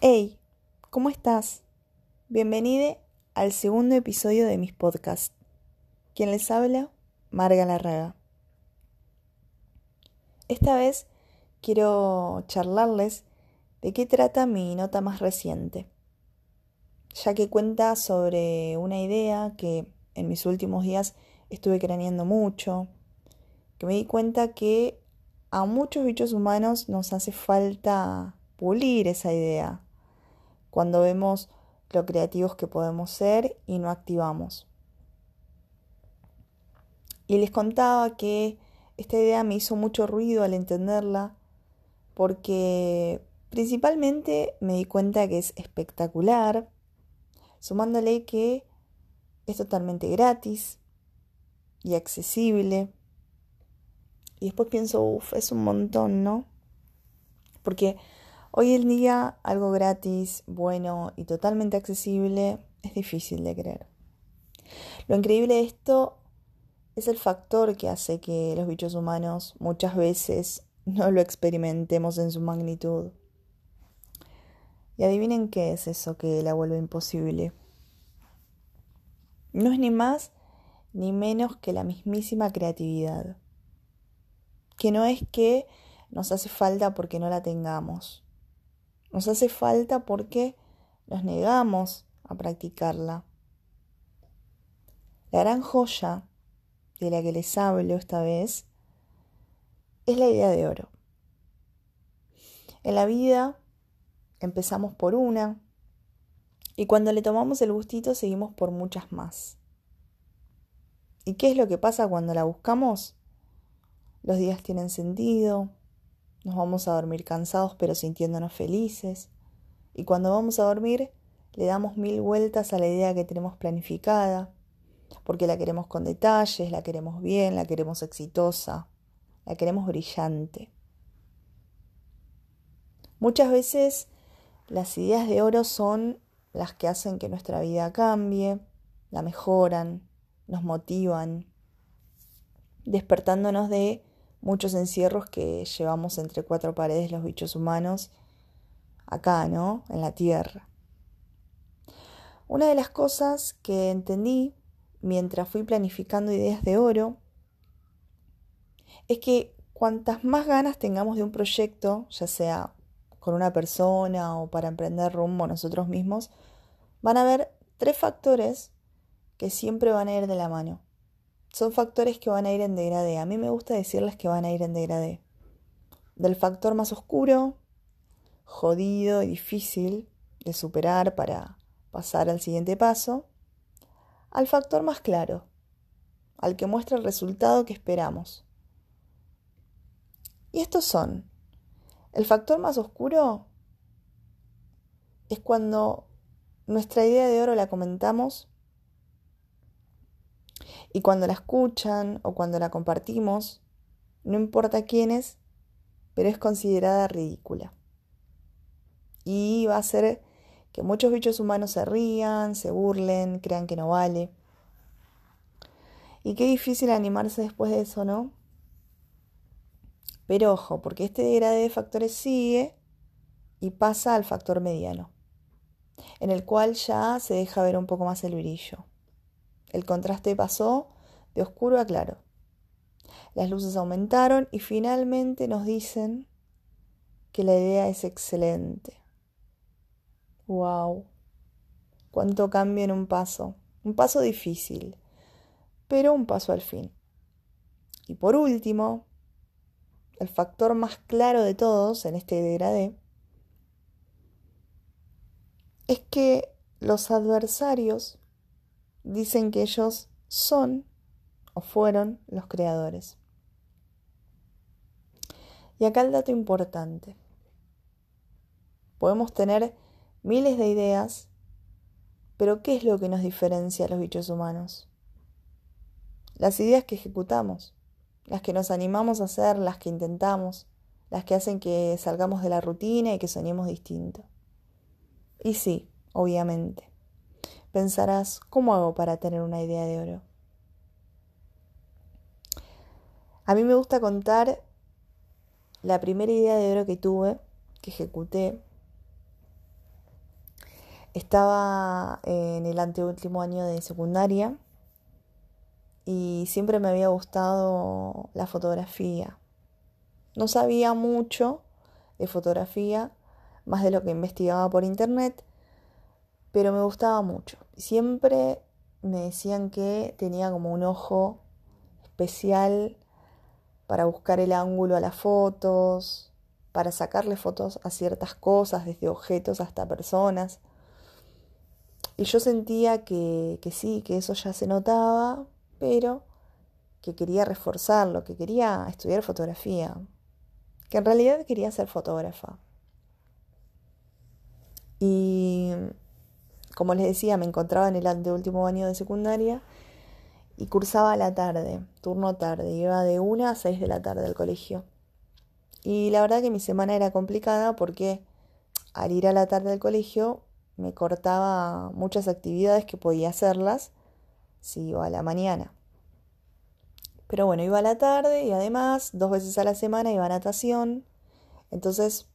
Hey, ¿cómo estás? Bienvenido al segundo episodio de mis podcasts. Quien les habla, Marga Larraga. Esta vez quiero charlarles de qué trata mi nota más reciente, ya que cuenta sobre una idea que en mis últimos días estuve craneando mucho, que me di cuenta que a muchos bichos humanos nos hace falta pulir esa idea cuando vemos lo creativos que podemos ser y no activamos. Y les contaba que esta idea me hizo mucho ruido al entenderla porque principalmente me di cuenta que es espectacular, sumándole que es totalmente gratis y accesible. Y después pienso, uff, es un montón, ¿no? Porque hoy en día algo gratis, bueno y totalmente accesible es difícil de creer. Lo increíble de esto es el factor que hace que los bichos humanos muchas veces no lo experimentemos en su magnitud. Y adivinen qué es eso que la vuelve imposible. No es ni más ni menos que la mismísima creatividad. Que no es que nos hace falta porque no la tengamos. Nos hace falta porque nos negamos a practicarla. La gran joya de la que les hablo esta vez es la idea de oro. En la vida empezamos por una y cuando le tomamos el gustito seguimos por muchas más. ¿Y qué es lo que pasa cuando la buscamos? Los días tienen sentido, nos vamos a dormir cansados pero sintiéndonos felices. Y cuando vamos a dormir le damos mil vueltas a la idea que tenemos planificada, porque la queremos con detalles, la queremos bien, la queremos exitosa, la queremos brillante. Muchas veces las ideas de oro son las que hacen que nuestra vida cambie, la mejoran, nos motivan, despertándonos de muchos encierros que llevamos entre cuatro paredes los bichos humanos acá, ¿no? En la tierra. Una de las cosas que entendí mientras fui planificando ideas de oro es que cuantas más ganas tengamos de un proyecto, ya sea con una persona o para emprender rumbo nosotros mismos, van a haber tres factores que siempre van a ir de la mano. Son factores que van a ir en degradé. A mí me gusta decirles que van a ir en degradé. Del factor más oscuro, jodido y difícil de superar para pasar al siguiente paso, al factor más claro, al que muestra el resultado que esperamos. Y estos son, el factor más oscuro es cuando nuestra idea de oro la comentamos y cuando la escuchan o cuando la compartimos, no importa quiénes, pero es considerada ridícula. Y va a hacer que muchos bichos humanos se rían, se burlen, crean que no vale. Y qué difícil animarse después de eso, ¿no? Pero ojo, porque este degrade de factores sigue y pasa al factor mediano, en el cual ya se deja ver un poco más el brillo. El contraste pasó de oscuro a claro. Las luces aumentaron y finalmente nos dicen que la idea es excelente. ¡Wow! Cuánto cambio en un paso. Un paso difícil, pero un paso al fin. Y por último, el factor más claro de todos en este degradé es que los adversarios dicen que ellos son o fueron los creadores. Y acá el dato importante. Podemos tener miles de ideas, pero ¿qué es lo que nos diferencia a los bichos humanos? Las ideas que ejecutamos, las que nos animamos a hacer, las que intentamos, las que hacen que salgamos de la rutina y que soñemos distinto. Y sí, obviamente, Pensarás, ¿cómo hago para tener una idea de oro? A mí me gusta contar la primera idea de oro que tuve, que ejecuté, Estaba en el anteúltimo año de secundaria y siempre me había gustado la fotografía. No sabía mucho de fotografía, más de lo que investigaba por internet, pero me gustaba mucho. Siempre me decían que tenía como un ojo especial para buscar el ángulo a las fotos, para sacarle fotos a ciertas cosas, desde objetos hasta personas. Y yo sentía que, que sí, que eso ya se notaba, pero que quería reforzarlo, que quería estudiar fotografía, que en realidad quería ser fotógrafa. Y como les decía, me encontraba en el anteúltimo año de secundaria y cursaba a la tarde, turno tarde, iba de una a seis de la tarde al colegio. Y la verdad que mi semana era complicada porque al ir a la tarde al colegio me cortaba muchas actividades que podía hacerlas si iba a la mañana. Pero bueno, iba a la tarde y además dos veces a la semana iba a natación. Entonces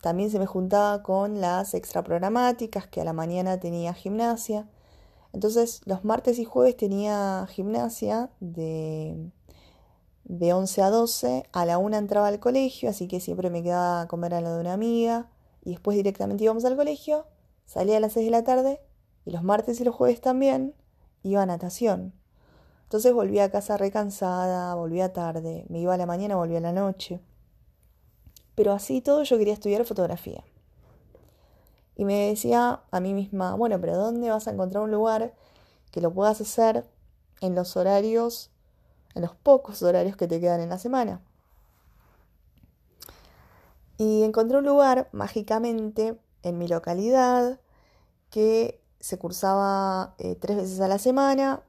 también se me juntaba con las extraprogramáticas que a la mañana tenía gimnasia. Entonces los martes y jueves tenía gimnasia de, de 11 a 12. A la una entraba al colegio, así que siempre me quedaba a comer a lo de una amiga. Y después directamente íbamos al colegio. Salía a las 6 de la tarde. Y los martes y los jueves también iba a natación. Entonces volvía a casa recansada, volvía tarde, me iba a la mañana, volvía a la noche. Pero así todo yo quería estudiar fotografía. Y me decía a mí misma, bueno, pero ¿dónde vas a encontrar un lugar que lo puedas hacer en los horarios, en los pocos horarios que te quedan en la semana? Y encontré un lugar mágicamente en mi localidad que se cursaba eh, tres veces a la semana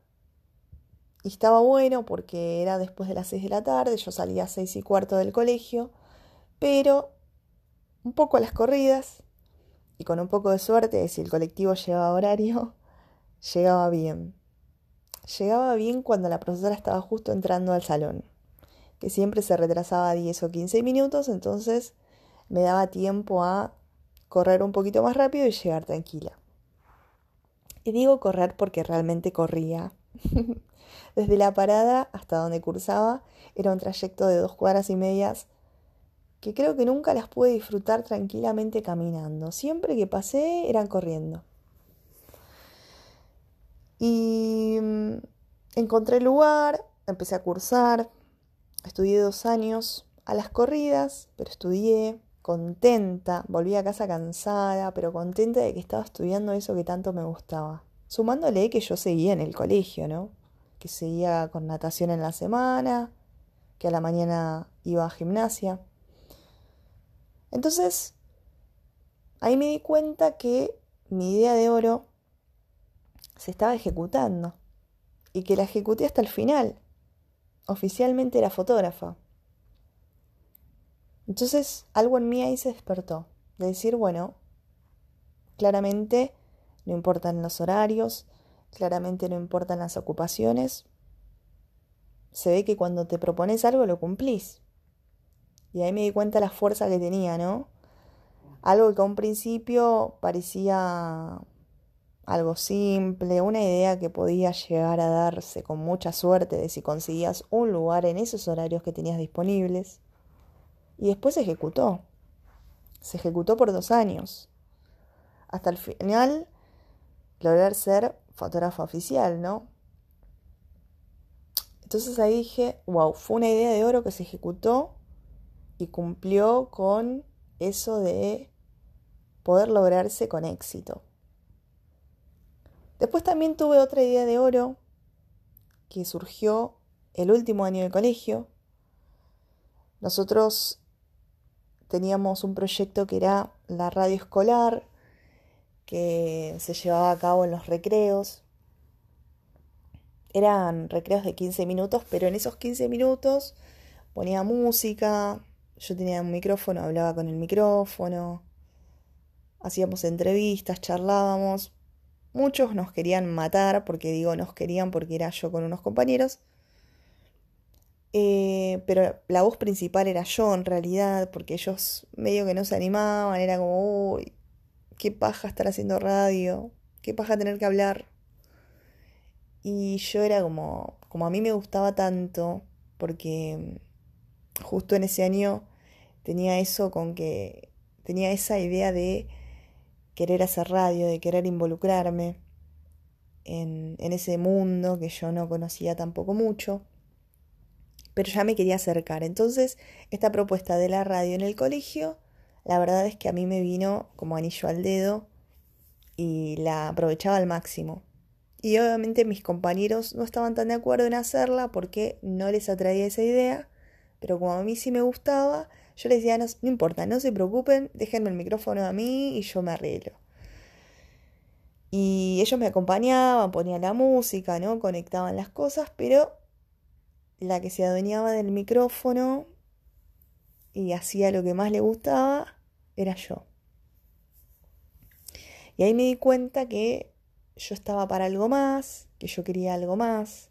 y estaba bueno porque era después de las 6 de la tarde, yo salía a 6 y cuarto del colegio, pero un poco a las corridas y con un poco de suerte, si el colectivo llegaba horario, llegaba bien. Llegaba bien cuando la profesora estaba justo entrando al salón, que siempre se retrasaba 10 o 15 minutos, entonces me daba tiempo a correr un poquito más rápido y llegar tranquila. Y digo correr porque realmente corría. Desde la parada hasta donde cursaba era un trayecto de dos cuadras y medias que creo que nunca las pude disfrutar tranquilamente caminando. Siempre que pasé eran corriendo. Y mm, encontré el lugar, empecé a cursar, estudié dos años a las corridas, pero estudié contenta, volví a casa cansada, pero contenta de que estaba estudiando eso que tanto me gustaba. Sumándole que yo seguía en el colegio, ¿no? que seguía con natación en la semana, que a la mañana iba a gimnasia. Entonces, ahí me di cuenta que mi idea de oro se estaba ejecutando y que la ejecuté hasta el final. Oficialmente era fotógrafa. Entonces algo en mí ahí se despertó, de decir, bueno, claramente no importan los horarios, Claramente no importan las ocupaciones. Se ve que cuando te propones algo lo cumplís. Y ahí me di cuenta la fuerza que tenía, ¿no? Algo que a un principio parecía algo simple, una idea que podía llegar a darse con mucha suerte de si conseguías un lugar en esos horarios que tenías disponibles. Y después se ejecutó. Se ejecutó por dos años. Hasta el final lograr ser fotógrafa oficial, ¿no? Entonces ahí dije, wow, fue una idea de oro que se ejecutó cumplió con eso de poder lograrse con éxito. Después también tuve otra idea de oro que surgió el último año de colegio. Nosotros teníamos un proyecto que era la radio escolar que se llevaba a cabo en los recreos. Eran recreos de 15 minutos, pero en esos 15 minutos ponía música, yo tenía un micrófono, hablaba con el micrófono, hacíamos entrevistas, charlábamos. Muchos nos querían matar, porque digo nos querían porque era yo con unos compañeros. Eh, pero la voz principal era yo en realidad, porque ellos medio que no se animaban, era como, uy, qué paja estar haciendo radio, qué paja tener que hablar. Y yo era como, como a mí me gustaba tanto, porque justo en ese año tenía eso con que tenía esa idea de querer hacer radio, de querer involucrarme en, en ese mundo que yo no conocía tampoco mucho, pero ya me quería acercar. Entonces, esta propuesta de la radio en el colegio, la verdad es que a mí me vino como anillo al dedo y la aprovechaba al máximo. Y obviamente mis compañeros no estaban tan de acuerdo en hacerla porque no les atraía esa idea, pero como a mí sí me gustaba, yo les decía, no, no importa, no se preocupen, déjenme el micrófono a mí y yo me arreglo. Y ellos me acompañaban, ponían la música, ¿no? Conectaban las cosas, pero la que se adueñaba del micrófono y hacía lo que más le gustaba era yo. Y ahí me di cuenta que yo estaba para algo más, que yo quería algo más.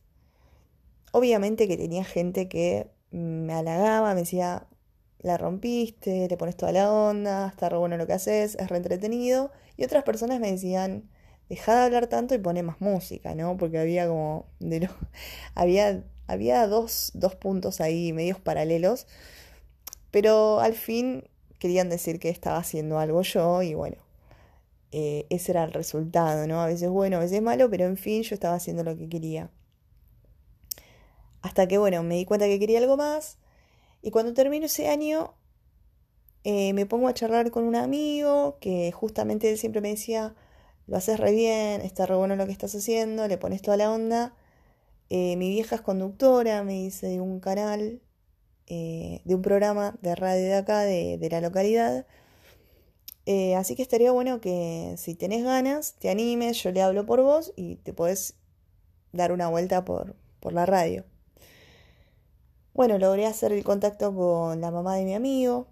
Obviamente que tenía gente que me halagaba, me decía, la rompiste, le pones toda la onda, está re bueno lo que haces, es re entretenido. Y otras personas me decían, deja de hablar tanto y pone más música, ¿no? Porque había como, había, había dos, dos puntos ahí medios paralelos, pero al fin querían decir que estaba haciendo algo yo y bueno, eh, ese era el resultado, ¿no? A veces bueno, a veces malo, pero en fin yo estaba haciendo lo que quería. Hasta que bueno, me di cuenta que quería algo más y cuando termino ese año eh, me pongo a charlar con un amigo que justamente él siempre me decía, lo haces re bien, está re bueno lo que estás haciendo, le pones toda la onda. Eh, mi vieja es conductora, me dice, de un canal, eh, de un programa de radio de acá, de, la localidad. Así que estaría bueno que si tenés ganas, te animes, yo le hablo por vos y te podés dar una vuelta por, por la radio. Bueno, logré hacer el contacto con la mamá de mi amigo.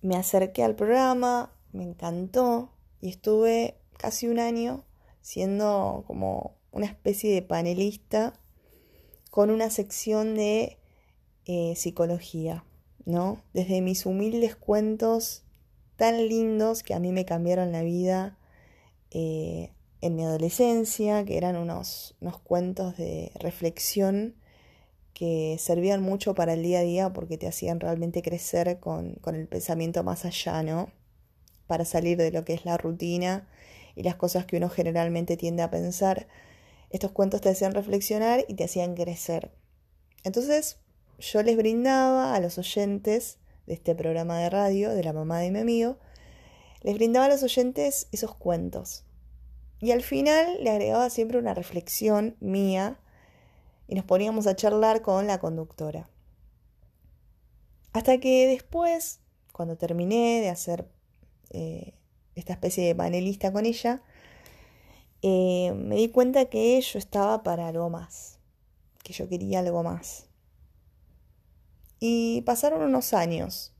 Me acerqué al programa, me encantó y estuve casi un año siendo como una especie de panelista con una sección de eh, psicología, ¿no? Desde mis humildes cuentos tan lindos que a mí me cambiaron la vida eh, en mi adolescencia, que eran unos, unos cuentos de reflexión que servían mucho para el día a día porque te hacían realmente crecer con, con el pensamiento más allá, ¿no? para salir de lo que es la rutina y las cosas que uno generalmente tiende a pensar. Estos cuentos te hacían reflexionar y te hacían crecer. Entonces yo les brindaba a los oyentes de este programa de radio, de la mamá de mi amigo, les brindaba a los oyentes esos cuentos. Y al final le agregaba siempre una reflexión mía y nos poníamos a charlar con la conductora. Hasta que después, cuando terminé de hacer eh, esta especie de panelista con ella, eh, me di cuenta que yo estaba para algo más, que yo quería algo más. Y pasaron unos años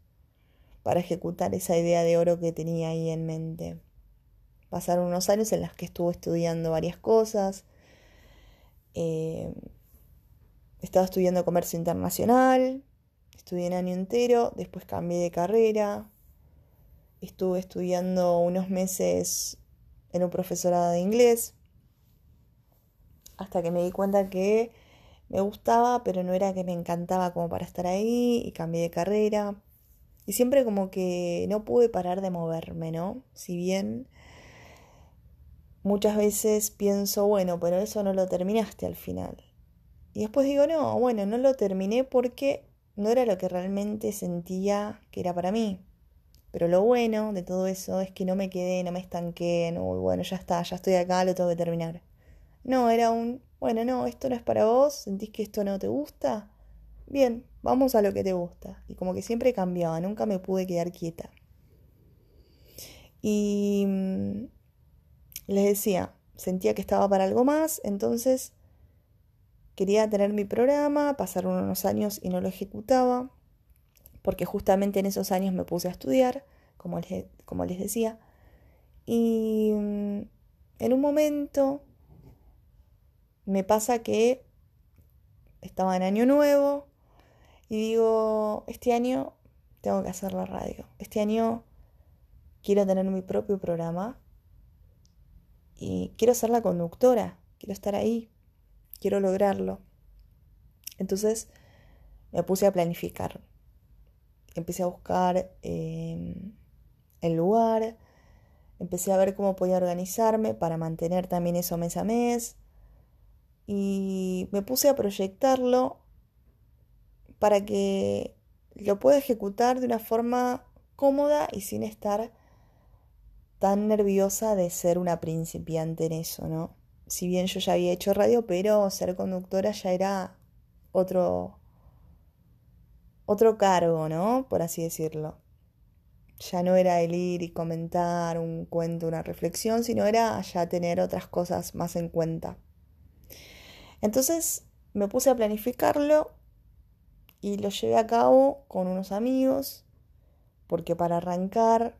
para ejecutar esa idea de oro que tenía ahí en mente. Pasaron unos años en los que estuve estudiando varias cosas. Eh, estaba estudiando comercio internacional, estudié un año entero, después cambié de carrera, Estuve estudiando unos meses en un profesorado de inglés hasta que me di cuenta que me gustaba, pero no era que me encantaba como para estar ahí y cambié de carrera. Y siempre como que no pude parar de moverme, ¿no? Si bien muchas veces pienso, bueno, pero eso no lo terminaste al final. Y después digo, no, bueno, no lo terminé porque no era lo que realmente sentía que era para mí. Pero lo bueno de todo eso es que no me quedé, no me estanqué, no, bueno, ya está, ya estoy acá, lo tengo que terminar. No, era un, bueno, no, esto no es para vos, sentís que esto no te gusta. Bien, vamos a lo que te gusta. Y como que siempre cambiaba, nunca me pude quedar quieta. Y mm, les decía, sentía que estaba para algo más, entonces quería tener mi programa, pasaron unos años y no lo ejecutaba porque justamente en esos años me puse a estudiar, como les, como les decía, y mm, en un momento me pasa que estaba en año nuevo y digo, este año tengo que hacer la radio, este año quiero tener mi propio programa y quiero ser la conductora, quiero estar ahí, quiero lograrlo. Entonces me puse a planificar. Empecé a buscar em, el lugar, empecé a ver cómo podía organizarme para mantener también eso mes a mes y me puse a proyectarlo para que lo pueda ejecutar de una forma cómoda y sin estar tan nerviosa de ser una principiante en eso, ¿no? Si bien yo ya había hecho radio, pero ser conductora ya era otro otro cargo, ¿no? Por así decirlo. Ya no era el ir y comentar un cuento, una reflexión, sino era ya tener otras cosas más en cuenta. Entonces me puse a planificarlo y lo llevé a cabo con unos amigos, porque para arrancar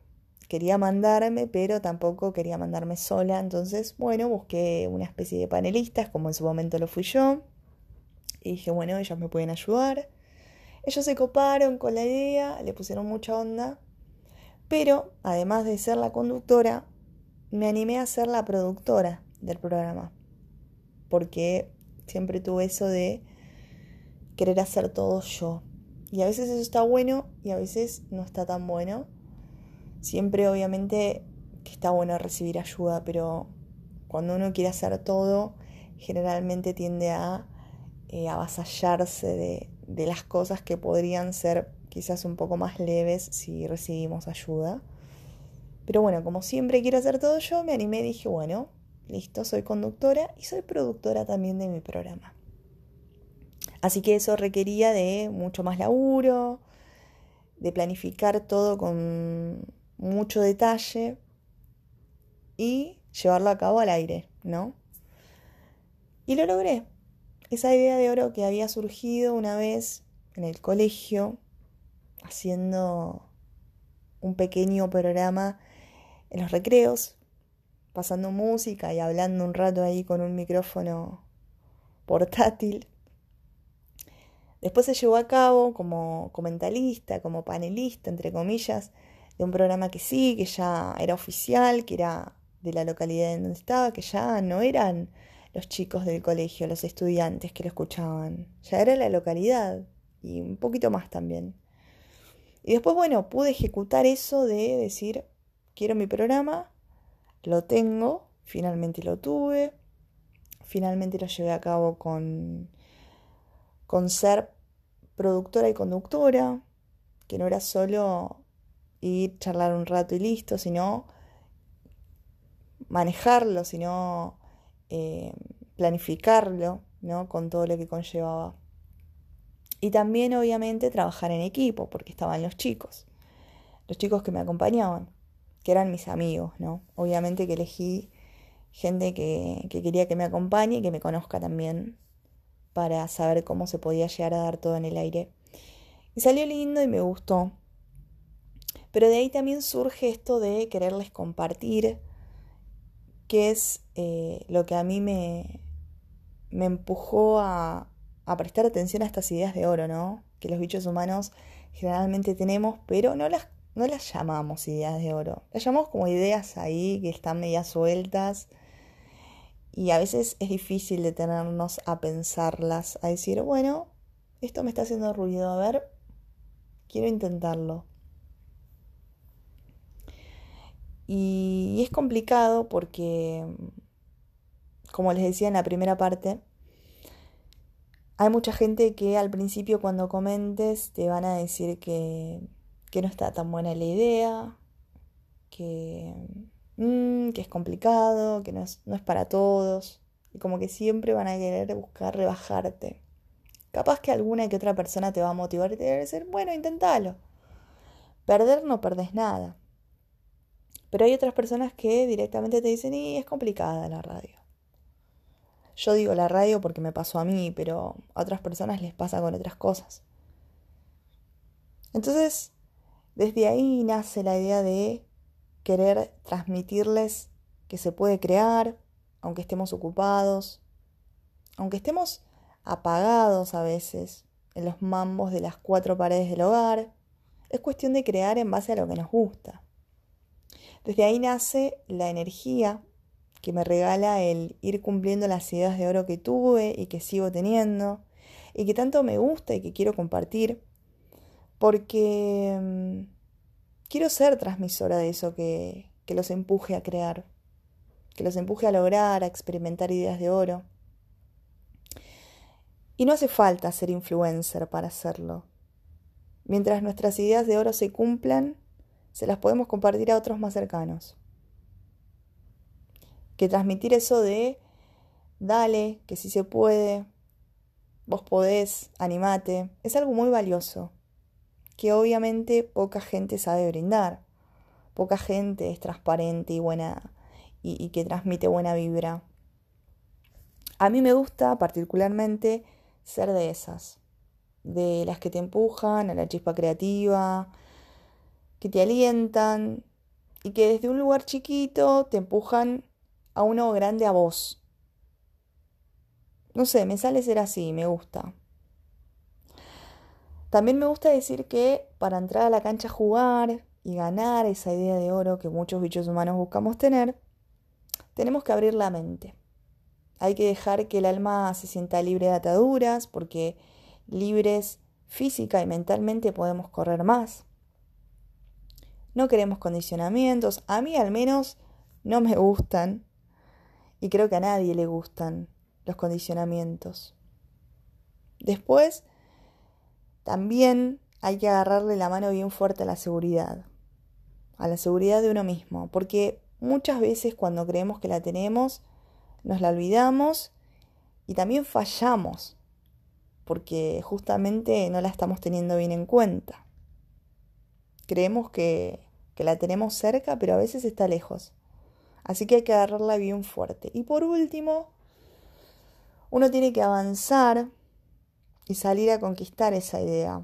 quería mandarme, pero tampoco quería mandarme sola. Entonces, bueno, busqué una especie de panelistas, como en su momento lo fui yo. Y dije, bueno, ellos me pueden ayudar. Ellos se coparon con la idea, le pusieron mucha onda, pero además de ser la conductora, me animé a ser la productora del programa, porque siempre tuve eso de querer hacer todo yo. Y a veces eso está bueno y a veces no está tan bueno. Siempre obviamente que está bueno recibir ayuda, pero cuando uno quiere hacer todo, generalmente tiende a eh, avasallarse de, de las cosas que podrían ser quizás un poco más leves si recibimos ayuda. Pero bueno, como siempre quiero hacer todo yo, me animé y dije, bueno, listo, soy conductora y soy productora también de mi programa. Así que eso requería de mucho más laburo, de planificar todo con mucho detalle y llevarlo a cabo al aire, ¿no? Y lo logré esa idea de oro que había surgido una vez en el colegio, haciendo un pequeño programa en los recreos, pasando música y hablando un rato ahí con un micrófono portátil. Después se llevó a cabo como comentalista, como panelista, entre comillas, de un programa que sí, que ya era oficial, que era de la localidad en donde estaba, que ya no eran los chicos del colegio, los estudiantes que lo escuchaban. Ya era la localidad y un poquito más también. Y después, bueno, pude ejecutar eso de decir, quiero mi programa, lo tengo, finalmente lo tuve, finalmente lo llevé a cabo con, con ser productora y conductora, que no era solo ir, charlar un rato y listo, sino manejarlo, sino eh, planificarlo, ¿no? Con todo lo que conllevaba. Y también, obviamente, trabajar en equipo, porque estaban los chicos, los chicos que me acompañaban, que eran mis amigos, ¿no? Obviamente que elegí gente que, que quería que me acompañe y que me conozca también para saber cómo se podía llegar a dar todo en el aire. Y salió lindo y me gustó. Pero de ahí también surge esto de quererles compartir que es eh, lo que a mí me, me empujó a, prestar atención a estas ideas de oro, ¿no? Que los bichos humanos generalmente tenemos, pero no las, no las llamamos ideas de oro. Las llamamos como ideas ahí que están medias sueltas. Y a veces es difícil detenernos a pensarlas, a decir, bueno, esto me está haciendo ruido, a ver, quiero intentarlo. Y es complicado porque, como les decía en la primera parte, hay mucha gente que al principio cuando comentes te van a decir que, no está tan buena la idea, que, mm, que es complicado, que no es, no es para todos. Y como que siempre van a querer buscar rebajarte. Capaz que alguna que otra persona te va a motivar y te va a decir, bueno, intentalo. Perder no perdés nada. Pero hay otras personas que directamente te dicen, y es complicada la radio. Yo digo la radio porque me pasó a mí, pero a otras personas les pasa con otras cosas. Entonces, desde ahí nace la idea de querer transmitirles que se puede crear, aunque estemos ocupados, aunque estemos apagados a veces en los mambos de las cuatro paredes del hogar. Es cuestión de crear en base a lo que nos gusta. Desde ahí nace la energía que me regala el ir cumpliendo las ideas de oro que tuve y que sigo teniendo y que tanto me gusta y que quiero compartir porque mm, quiero ser transmisora de eso que, que los empuje a crear, que los empuje a lograr, a experimentar ideas de oro. Y no hace falta ser influencer para hacerlo. Mientras nuestras ideas de oro se cumplan, se las podemos compartir a otros más cercanos. Que transmitir eso de, dale, que si se puede, vos podés, animate, es algo muy valioso, que obviamente poca gente sabe brindar, poca gente es transparente y buena y, y que transmite buena vibra. A mí me gusta particularmente ser de esas, de las que te empujan a la chispa creativa, que te alientan y que desde un lugar chiquito te empujan a uno grande a vos. No sé, me sale ser así, me gusta. También me gusta decir que para entrar a la cancha a jugar y ganar esa idea de oro que muchos bichos humanos buscamos tener, tenemos que abrir la mente. Hay que dejar que el alma se sienta libre de ataduras, porque libres física y mentalmente podemos correr más no queremos condicionamientos, a mí al menos no me gustan. Y creo que a nadie le gustan los condicionamientos. Después, también hay que agarrarle la mano bien fuerte a la seguridad, a la seguridad de uno mismo, porque muchas veces cuando creemos que la tenemos, nos la olvidamos y también fallamos, porque justamente no la estamos teniendo bien en cuenta. Creemos que, que la tenemos cerca, pero a veces está lejos. Así que hay que agarrarla bien fuerte. Y por último, uno tiene que avanzar y salir a conquistar esa idea.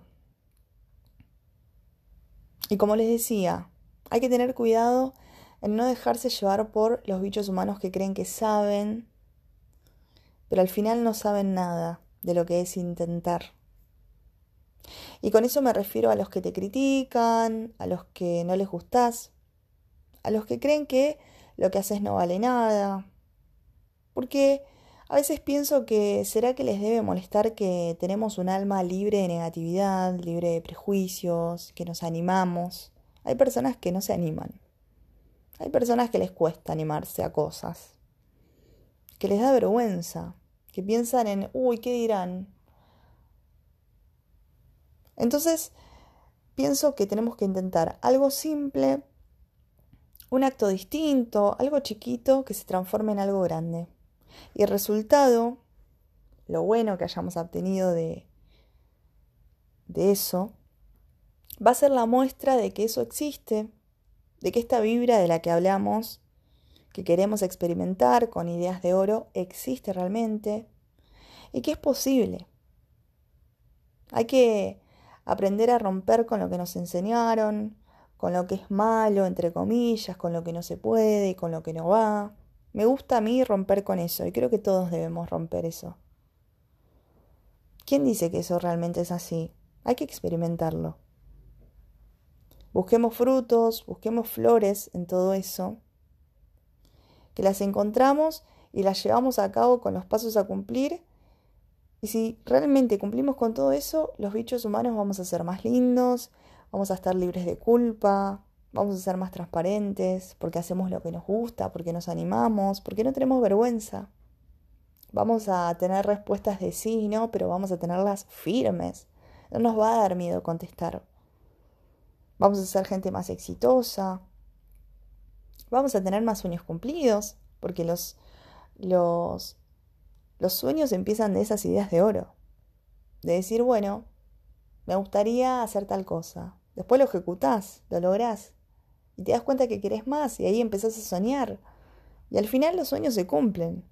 Y como les decía, hay que tener cuidado en no dejarse llevar por los bichos humanos que creen que saben, pero al final no saben nada de lo que es intentar. Y con eso me refiero a los que te critican, a los que no les gustás, a los que creen que lo que haces no vale nada. Porque a veces pienso que será que les debe molestar que tenemos un alma libre de negatividad, libre de prejuicios, que nos animamos. Hay personas que no se animan. Hay personas que les cuesta animarse a cosas, que les da vergüenza, que piensan en, uy, ¿qué dirán? Entonces, pienso que tenemos que intentar algo simple, un acto distinto, algo chiquito que se transforme en algo grande. Y el resultado, lo bueno que hayamos obtenido de, de eso, va a ser la muestra de que eso existe, de que esta vibra de la que hablamos, que queremos experimentar con ideas de oro, existe realmente y que es posible. Hay que aprender a romper con lo que nos enseñaron, con lo que es malo, entre comillas, con lo que no se puede y con lo que no va. Me gusta a mí romper con eso y creo que todos debemos romper eso. ¿Quién dice que eso realmente es así? Hay que experimentarlo. Busquemos frutos, busquemos flores en todo eso, que las encontramos y las llevamos a cabo con los pasos a cumplir y si realmente cumplimos con todo eso, los bichos humanos vamos a ser más lindos, vamos a estar libres de culpa, vamos a ser más transparentes, porque hacemos lo que nos gusta, porque nos animamos, porque no tenemos vergüenza. Vamos a tener respuestas de sí y no, pero vamos a tenerlas firmes. No nos va a dar miedo contestar. Vamos a ser gente más exitosa. Vamos a tener más sueños cumplidos, porque los, los los sueños empiezan de esas ideas de oro. De decir, bueno, me gustaría hacer tal cosa. Después lo ejecutás, lo lográs. Y te das cuenta que querés más y ahí empezás a soñar. Y al final los sueños se cumplen.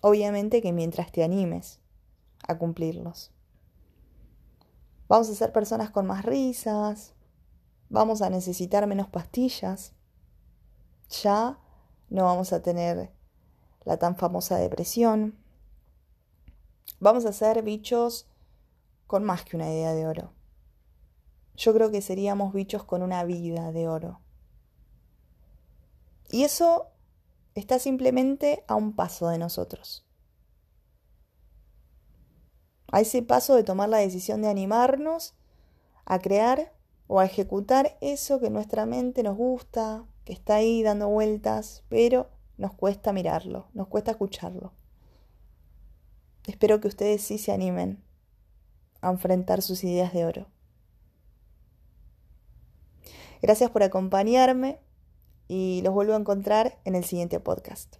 Obviamente que mientras te animes a cumplirlos. Vamos a ser personas con más risas. Vamos a necesitar menos pastillas. Ya no vamos a tener la tan famosa depresión vamos a ser bichos con más que una idea de oro. Yo creo que seríamos bichos con una vida de oro. Y eso está simplemente a un paso de nosotros. A ese paso de tomar la decisión de animarnos a crear o a ejecutar eso que nuestra mente nos gusta, que está ahí dando vueltas, pero nos cuesta mirarlo, nos cuesta escucharlo. Espero que ustedes sí se animen a enfrentar sus ideas de oro. Gracias por acompañarme y los vuelvo a encontrar en el siguiente podcast.